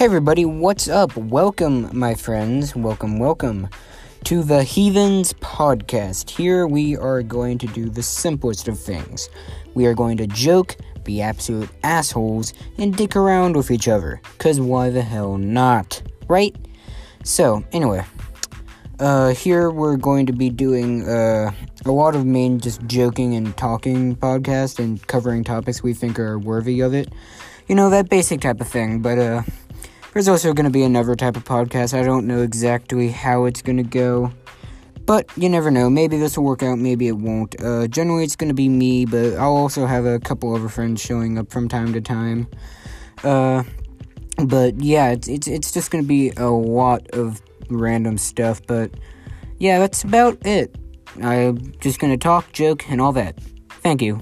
Hey everybody, what's up? Welcome, my friends. Welcome, welcome to the Heathens Podcast. Here we are going to do the simplest of things. We are going to joke, be absolute assholes, and dick around with each other. Cause why the hell not? Right? So, anyway. Uh, here we're going to be doing, uh, a lot of main just joking and talking podcast and covering topics we think are worthy of it. You know, that basic type of thing, but, uh, there's also going to be another type of podcast. I don't know exactly how it's going to go. But you never know. Maybe this will work out, maybe it won't. Uh, generally, it's going to be me, but I'll also have a couple other friends showing up from time to time. Uh, but yeah, it's, it's, it's just going to be a lot of random stuff. But yeah, that's about it. I'm just going to talk, joke, and all that. Thank you.